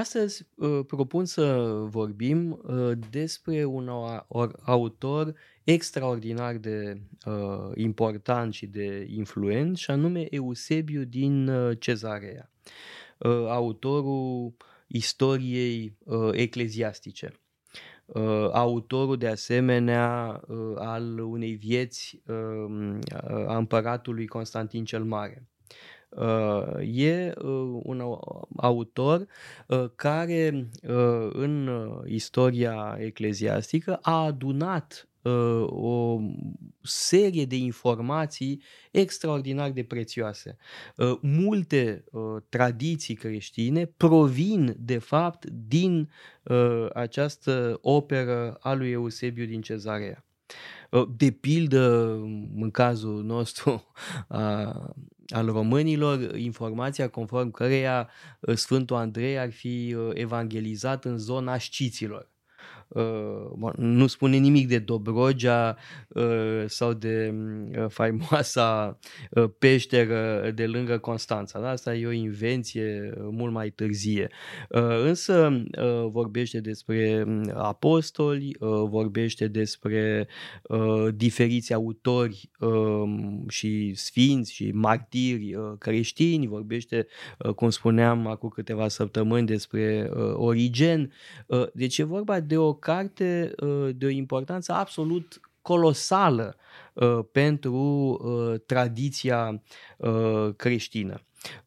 Astăzi uh, propun să vorbim uh, despre un autor extraordinar de uh, important și de influent, și anume Eusebiu din Cezarea, autorul istoriei ecleziastice. Autorul, de asemenea, al unei vieți a împăratului Constantin cel Mare Uh, e uh, un autor uh, care în istoria ecleziastică a adunat o serie de informații extraordinar de prețioase. Multe tradiții creștine provin, de fapt, din această operă a lui Eusebiu din Cezarea. De pildă, în cazul nostru, a, al românilor, informația conform căreia uh, Sfântul Andrei ar fi uh, evangelizat în zona șciților. Uh, nu spune nimic de Dobrogea uh, sau de uh, faimoasa peșteră de lângă Constanța. Da? Asta e o invenție mult mai târzie. Însă vorbește despre mm, apostoli, vorbește despre diferiți autori um, și sfinți și martiri creștini, vorbește, cum spuneam acum câteva săptămâni, despre Origen. Deci e vorba de o carte uh, de o importanță absolut colosală uh, pentru uh, tradiția creștină.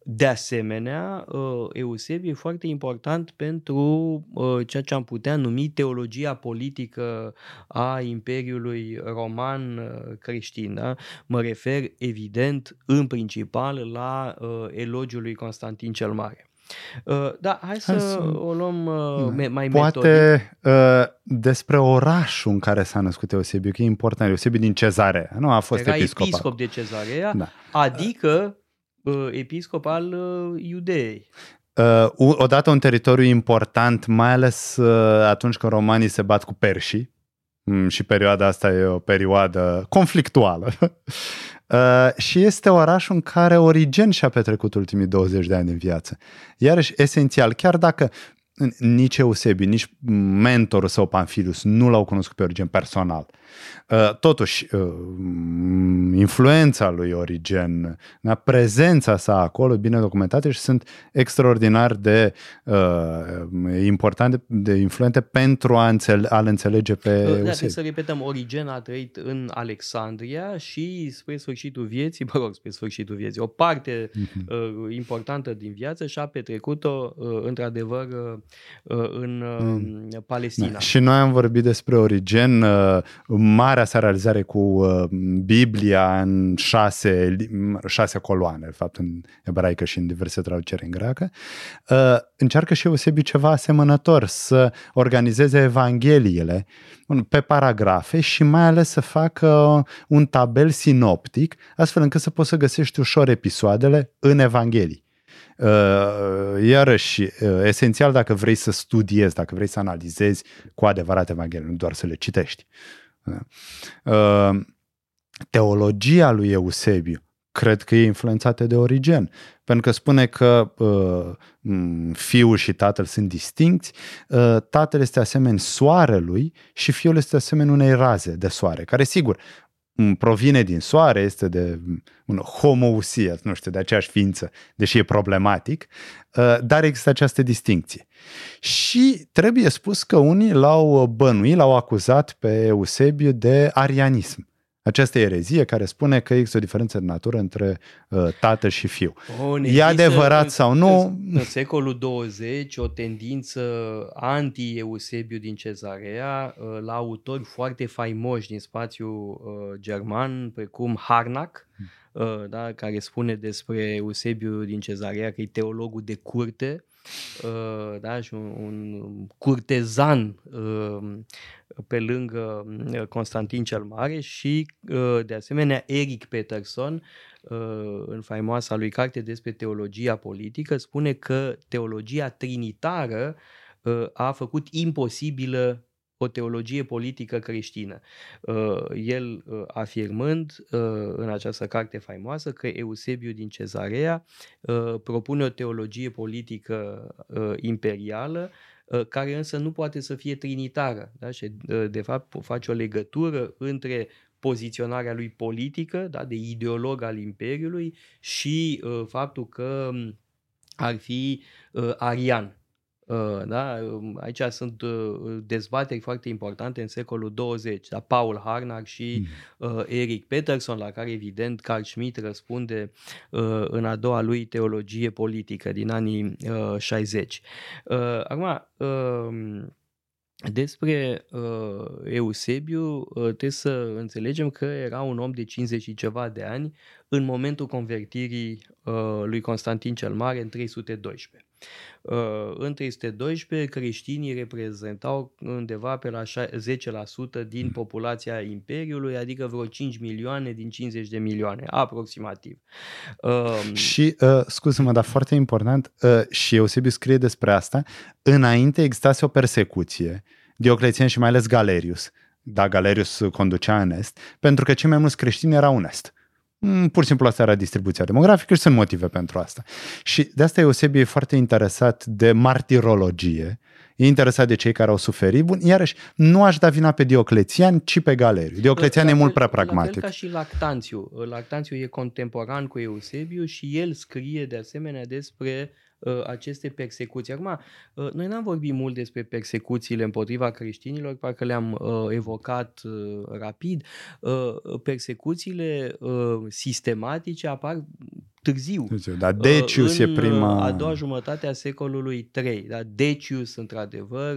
De asemenea, Eusebiu e foarte important pentru ceea ce am putea numi teologia politică a Imperiului Roman creștin. Da? Mă refer, evident, în principal la elogiul lui Constantin cel Mare. Uh, da, hai să, hai să o luăm uh, da. mai Poate uh, despre orașul în care s-a născut Eusebiu, că e important. Eusebiu din Cezarea, nu a fost Era episcop. episcop de Cezarea, da. adică uh, episcop al uh, Iudeei. Uh, odată un teritoriu important, mai ales uh, atunci când romanii se bat cu perșii, mm, și perioada asta e o perioadă conflictuală. Uh, și este orașul în care Origen și-a petrecut ultimii 20 de ani în viață. Iarăși, esențial, chiar dacă nici Eusebiu, nici mentorul său Pamfilius nu l-au cunoscut pe Origen personal. Uh, totuși, uh, influența lui Origen, prezența sa acolo, bine documentate și sunt extraordinar de uh, importante, de influente pentru a, înțele- a înțelege pe da, Eusebiu. să repetăm, Origen a trăit în Alexandria și spre sfârșitul vieții, mă rog, spre sfârșitul vieții, o parte uh-huh. uh, importantă din viață și-a petrecut-o uh, într-adevăr uh, uh în uh, Palestina. Da. Și noi am vorbit despre Origen, uh, marea sa realizare cu uh, Biblia în șase, șase coloane, de fapt în ebraică și în diverse traduceri în greacă, uh, încearcă și Eusebiu ceva asemănător, să organizeze evangheliile pe paragrafe și mai ales să facă un tabel sinoptic, astfel încât să poți să găsești ușor episoadele în evanghelii. Uh, iarăși, uh, esențial dacă vrei să studiezi, dacă vrei să analizezi cu adevărat Evanghelia, nu doar să le citești. Uh, teologia lui Eusebiu cred că e influențată de Origen, pentru că spune că fiul și tatăl sunt distincți, tatăl este asemenea soarelui și fiul este asemenea unei raze de soare, care sigur provine din soare, este de un homousia, nu știu, de aceeași ființă, deși e problematic, uh, dar există această distinție. Și trebuie spus că unii l-au bănuit, l-au acuzat pe Eusebiu de arianism. Această erezie care spune că există o diferență de natură între uh, tată și fiu. O, e adevărat în, sau nu? În secolul 20 o tendință anti-Eusebiu din Cezarea uh, la autori foarte faimoși din spațiul uh, german, precum Harnack, uh, da, care spune despre Eusebiu din Cezarea că e teologul de curte, uh, da, și un, un curtezan uh, pe lângă uh, Constantin cel Mare și uh, de asemenea Eric Peterson uh, în faimoasa lui carte despre teologia politică spune că teologia trinitară a făcut imposibilă o teologie politică creștină. Uh, el uh, afirmând uh, în această carte faimoasă că Eusebiu din Cezarea propune o teologie politică imperială care însă nu poate să fie trinitară. Da? Și de fapt face o legătură între poziționarea lui politică, da? de ideolog al Imperiului și faptul că um, ar fi arian. Uh, da? Um, aici sunt uh, dezbateri foarte importante în secolul 20, da? Paul Harnack și mm. uh, Eric Peterson, la care evident Carl Schmitt răspunde uh, în a doua lui teologie politică din anii uh, 60. Uh, acum, uh, despre uh, Eusebiu uh, trebuie să înțelegem că era un om de 50 și ceva de ani în momentul convertirii uh, lui Constantin cel Mare în 312. Uh, în 312 creștinii reprezentau undeva pe la 10% din populația Imperiului, adică vreo 5 milioane din 50 de milioane, aproximativ. Uh, și, uh, scuză-mă, dar foarte important, uh, și Eusebiu scrie despre asta, înainte existase o persecuție, Dioclețian și mai ales Galerius, da, Galerius conducea în est, pentru că cei mai mulți creștini erau în est. Mm, pur și simplu asta era distribuția demografică și sunt motive pentru asta. Și de asta Eusebiu e foarte interesat de martirologie, e interesat de cei care au suferit. Bun, iarăși, nu aș da vina pe Dioclețian, ci pe Galeriu. Dioclețian la e mult prea pragmatic. La fel ca și Lactanțiu. Lactanțiu e contemporan cu Eusebiu și el scrie de asemenea despre uh, aceste persecuții. Acum, uh, noi n-am vorbit mult despre persecuțiile împotriva creștinilor, parcă le-am uh, evocat uh, rapid. Uh, persecuțiile uh, sistematice apar târziu. Da, Decius în e prima... a doua jumătate a secolului III. Da, Decius, într-adevăr,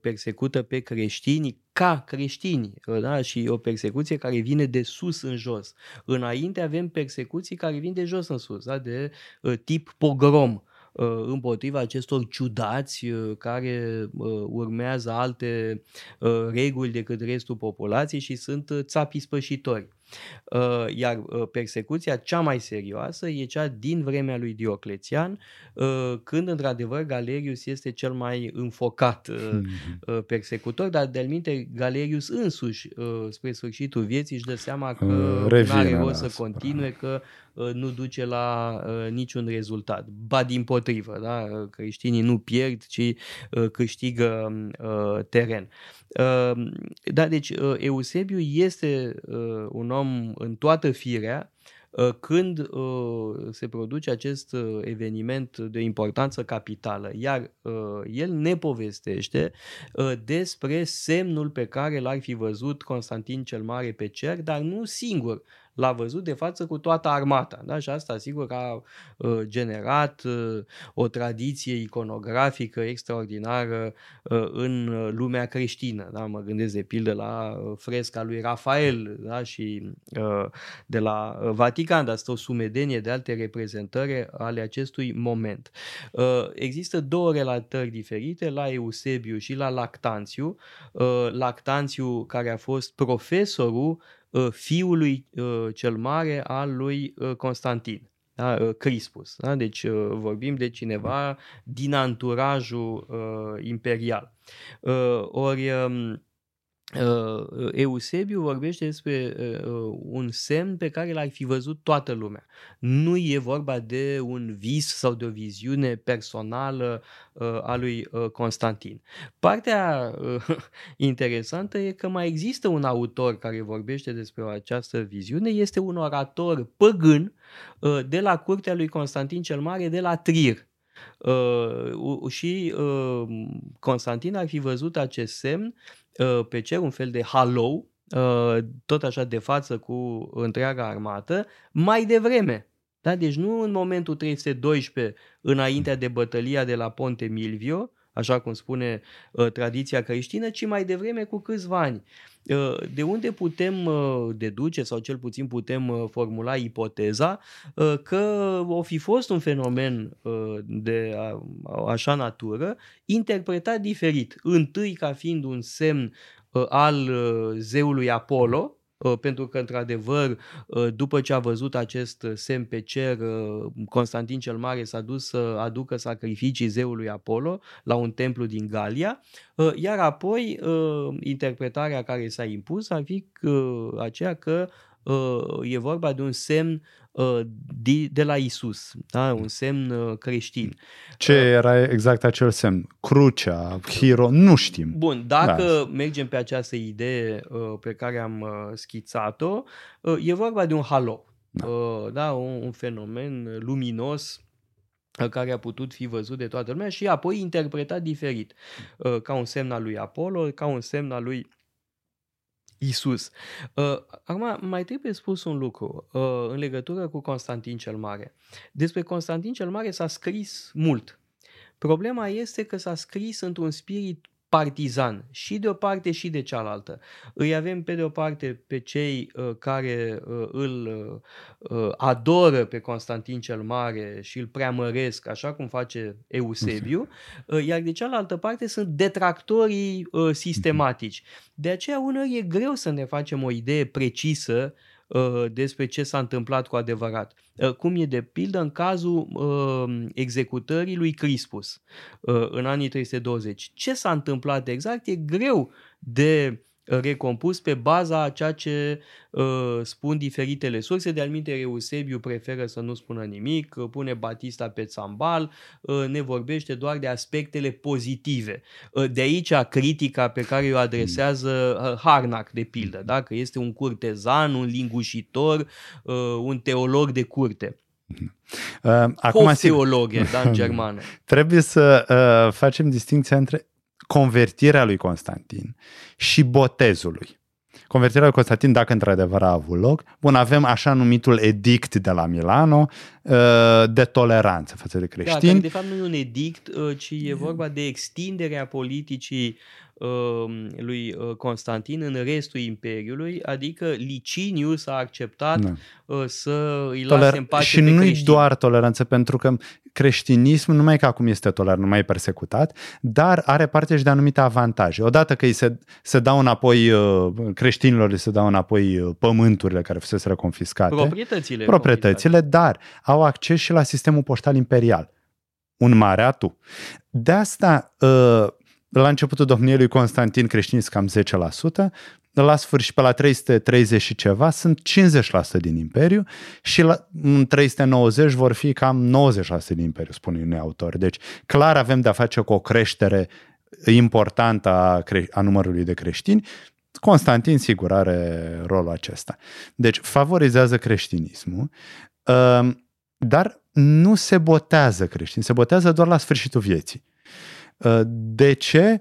persecută pe creștini ca creștini da? și o persecuție care vine de sus în jos. Înainte avem persecuții care vin de jos în sus, da? de tip pogrom împotriva acestor ciudați care urmează alte reguli decât restul populației și sunt țapi spășitori. Uh, iar uh, persecuția cea mai serioasă e cea din vremea lui Dioclețian, uh, când într-adevăr Galerius este cel mai înfocat hmm. persecutor, dar de minte Galerius însuși spre sfârșitul vieții își dă seama că nu are rost să continue, că nu duce la niciun rezultat. Ba din potrivă, da? creștinii nu pierd, ci câștigă teren. Da, deci Eusebiu este un om în toată firea când se produce acest eveniment de importanță capitală, iar el ne povestește despre semnul pe care l-ar fi văzut Constantin cel Mare pe cer, dar nu singur, l-a văzut de față cu toată armata. Da? Și asta, sigur, a uh, generat uh, o tradiție iconografică extraordinară uh, în lumea creștină. Da? Mă gândesc, de pildă, la fresca lui Rafael da? și de la Vatican, dar este o sumedenie de alte reprezentări ale acestui moment. Există două relatări diferite, la Eusebiu și la Lactanțiu. Lactanțiu, care a fost profesorul Uh, fiului uh, cel mare al lui uh, Constantin. Da, Crispus. Da? Deci vorbim de cineva din anturajul uh, imperial. Uh, ori um, Uh, Eusebiu vorbește despre uh, un semn pe care l-ar fi văzut toată lumea. Nu e vorba de un vis sau de o viziune personală uh, a lui Constantin. Partea interesantă e că mai există un autor care vorbește despre această viziune, este un orator păgân de la curtea lui Constantin cel Mare de la Trier. Uh, și uh, Constantin ar fi văzut acest semn uh, pe cer, un fel de halou, uh, tot așa de față cu întreaga armată, mai devreme. Da? Deci nu în momentul 312, înaintea de bătălia de la Ponte Milvio, așa cum spune uh, tradiția creștină, ci mai devreme cu câțiva ani. Uh, de unde putem uh, deduce sau cel puțin putem uh, formula ipoteza că o fi fost un fenomen de așa natură interpretat diferit. Întâi ca fiind un semn al zeului Apollo, Uh, pentru că, într-adevăr, uh, după ce a văzut acest semn pe cer, uh, Constantin cel Mare s-a dus să aducă sacrificii zeului Apollo la un templu din Galia, iar apoi interpretarea care s-a impus ar fi aceea că e vorba de un semn de, de la Isus, da? un semn creștin. Ce era exact acel semn? Crucea, hiro, nu știm. Bun, dacă da. mergem pe această idee pe care am schițat-o, e vorba de un halo, da, da? Un, un fenomen luminos care a putut fi văzut de toată lumea și apoi interpretat diferit, ca un semn al lui Apollo, ca un semn al lui Isus. Uh, acum, mai trebuie spus un lucru uh, în legătură cu Constantin cel Mare. Despre Constantin cel Mare s-a scris mult. Problema este că s-a scris într-un spirit partizan și de o parte și de cealaltă. Îi avem pe de o parte pe cei uh, care uh, îl uh, adoră pe Constantin cel Mare și îl preamăresc, așa cum face Eusebiu, uh, iar de cealaltă parte sunt detractorii uh, sistematici. De aceea uneori e greu să ne facem o idee precisă Uh, despre ce s-a întâmplat cu adevărat. Uh, cum e de pildă în cazul uh, executării lui Crispus în anii 320. Ce s-a întâmplat exact e greu de recompus pe baza a ceea ce uh, spun diferitele surse. De alminte, Eusebiu preferă să nu spună nimic, uh, pune Batista pe țambal, uh, ne vorbește doar de aspectele pozitive. Uh, de aici critica pe care o adresează uh, Harnac, de pildă, da? că este un curtezan, un lingușitor, uh, un teolog de curte. Uh, acum, teologe, da, în germană. Trebuie să uh, facem distinția între convertirea lui Constantin și botezul lui. Convertirea lui Constantin, dacă într-adevăr a avut loc, bun, avem așa numitul edict de la Milano uh, de toleranță față de creștini. Da, de fapt nu e un edict, uh, ci e vorba de extinderea politicii Um, lui uh, Constantin în restul Imperiului, adică Licinius a acceptat da. Uh, să îi lase Toler- în pace Și nu e doar toleranță, pentru că creștinismul, numai că acum este tolerant, nu mai e persecutat, dar are parte și de anumite avantaje. Odată că îi se, se dau înapoi uh, creștinilor, îi se dau înapoi pământurile care fusese confiscate. Proprietățile. Proprietățile, dar au acces și la sistemul poștal imperial. Un mare atu. De asta, la începutul domniei lui Constantin creștinii cam 10%, la sfârșit pe la 330 și ceva sunt 50% din imperiu și la 390 vor fi cam 90% din imperiu, spune unui autor. Deci clar avem de-a face cu o creștere importantă a, cre- a numărului de creștini. Constantin, sigur, are rolul acesta. Deci favorizează creștinismul, uh, dar nu se botează creștini, se botează doar la sfârșitul vieții. Uh, de ce?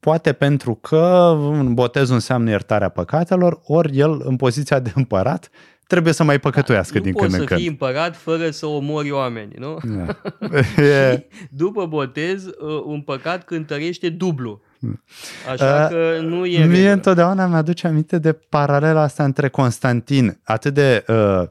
Poate pentru că un botez înseamnă iertarea păcatelor, ori el, în poziția de împărat, trebuie să mai păcătuiască da, din când în când. Nu poți să fii împărat fără să omori oameni, nu? Da. e... După botez, uh, un păcat cântărește dublu. Așa uh, că nu e... Mie întotdeauna mi-aduce aminte de paralela asta între Constantin, atât de uh,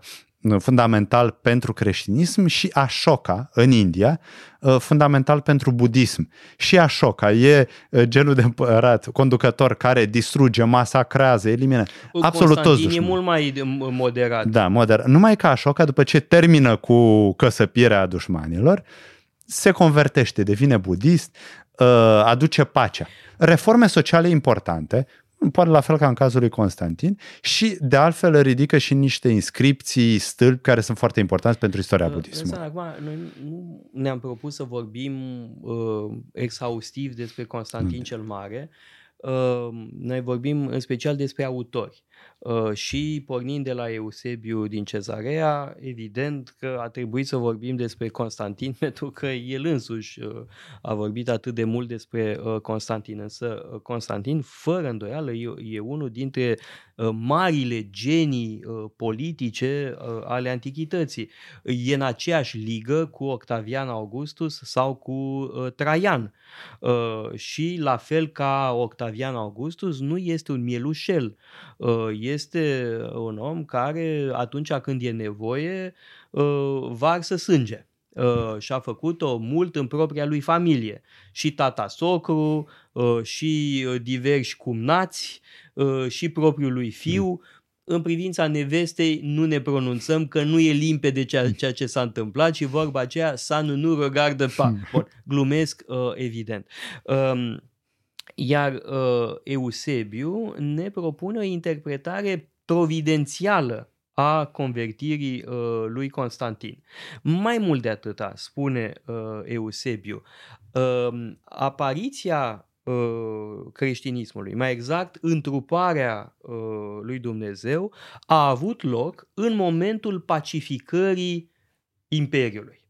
fundamental pentru creștinism și Ashoka în India, uh, fundamental pentru budism. Și Ashoka e uh, genul de împărat, conducător care distruge, masacrează, elimină absolut toți dușmani. e mult mai moderat. Da, moderat. Numai că Ashoka, după ce termină cu căsăpirea dușmanilor, se convertește, devine budist, uh, aduce pacea. Reforme sociale importante, poate la fel ca în cazul lui Constantin și de altfel ridică și niște inscripții, stâlpi care sunt foarte importanți pentru istoria budismului. Acum, noi nu ne-am propus să vorbim uh, exhaustiv despre Constantin mm. cel Mare, uh, noi vorbim în special despre autori. Uh, și pornind de la Eusebiu din Cezarea, evident că a trebuit să vorbim despre Constantin, pentru că el însuși uh, a vorbit atât de mult despre uh, Constantin. Însă Constantin, fără îndoială, e unul dintre marile genii politice ale antichității. E în aceeași ligă cu Octavian Augustus sau cu Traian. Și la fel ca Octavian Augustus, nu este un mielușel, este un om care atunci când e nevoie varsă sânge. uh, și-a făcut-o mult în propria lui familie. Și tata socru, uh, și uh, diversi cumnați, uh, și propriul lui fiu. Mm. În privința nevestei nu ne pronunțăm că nu e limpede ceea, ceea ce s-a întâmplat și vorba aceea să nu regardă pa. Bun, glumesc uh, evident. Um, iar uh, Eusebiu ne propune o interpretare providențială a convertirii uh, lui Constantin. Mai mult de atâta, spune uh, Eusebiu, uh, apariția uh, creștinismului, mai exact întruparea uh, lui Dumnezeu, a avut loc în momentul pacificării Imperiului.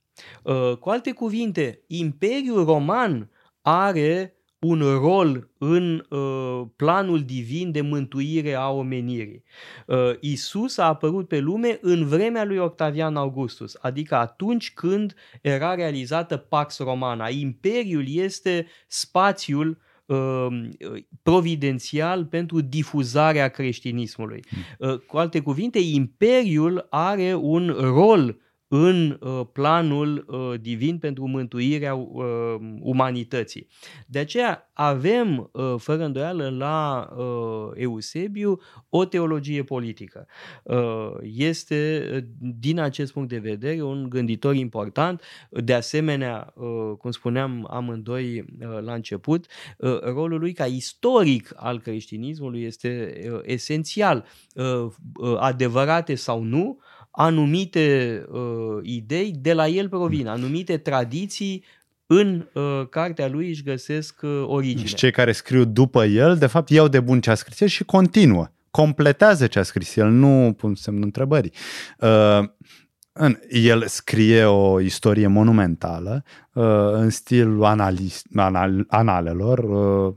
Uh, cu alte cuvinte, Imperiul Roman are un rol în uh, planul divin de mântuire a omenirii. Uh, Isus a apărut pe lume în vremea lui Octavian Augustus, adică atunci când era realizată Pax Romana. Imperiul este spațiul uh, providențial pentru difuzarea creștinismului. Hmm. Uh, cu alte cuvinte, imperiul are un rol în uh, planul uh, divin pentru mântuirea uh, umanității. De aceea avem, fără îndoială, la Eusebiu o teologie politică. Este, din acest punct de vedere, un gânditor important. De asemenea, cum spuneam amândoi la început, rolul lui ca istoric al creștinismului este esențial. Adevărate sau nu, anumite uh, idei de la el provin, anumite tradiții în uh, cartea lui își găsesc uh, origine. Și cei care scriu după el, de fapt, iau de bun ce a scris el și continuă. Completează ce a scris el, nu pun semnul întrebării. Uh, în, el scrie o istorie monumentală uh, în stil analist, anal, analelor, uh,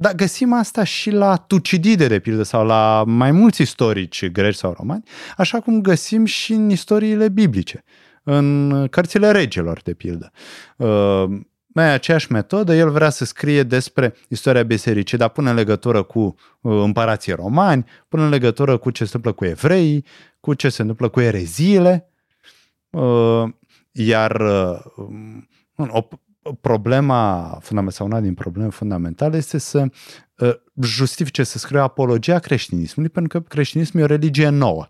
dar găsim asta și la Tucidide, de pildă, sau la mai mulți istorici greci sau romani, așa cum găsim și în istoriile biblice, în cărțile regilor, de pildă. Uh, mai aceeași metodă, el vrea să scrie despre istoria bisericii, dar pune în legătură cu uh, împărații romani, pune în legătură cu ce se întâmplă cu evreii, cu ce se întâmplă cu ereziile, uh, iar o problema fundamentală sau una din probleme fundamentale este să uh, justifice, să scrie apologia creștinismului, pentru că creștinismul e o religie nouă.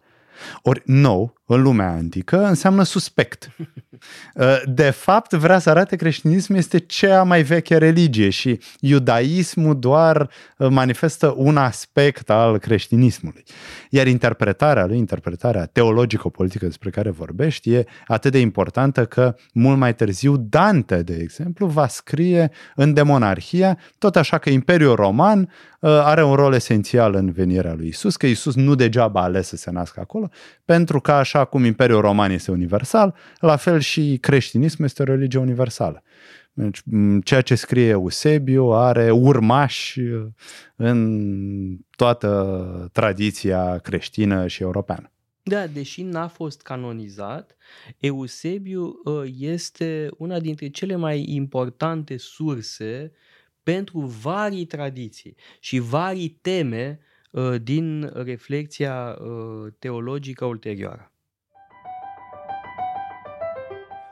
Ori nou, în lumea antică, înseamnă suspect. Uh, de fapt, vrea să arate creștinismul este cea mai veche religie și iudaismul doar uh, manifestă un aspect al creștinismului. Iar interpretarea lui, interpretarea teologico-politică despre care vorbești, e atât de importantă că mult mai târziu Dante, de exemplu, va scrie în Demonarhia, tot așa că Imperiul Roman uh, are un rol esențial în venirea lui Isus, că Isus nu degeaba a ales să se nască acolo, pentru că așa cum Imperiul Roman este universal, la fel și creștinismul este o religie universală. Deci, ceea ce scrie Eusebiu are urmași în toată tradiția creștină și europeană. Da, deși n-a fost canonizat, Eusebiu ă, este una dintre cele mai importante surse pentru varii tradiții și varii teme ă, din reflexia ă, teologică ulterioară.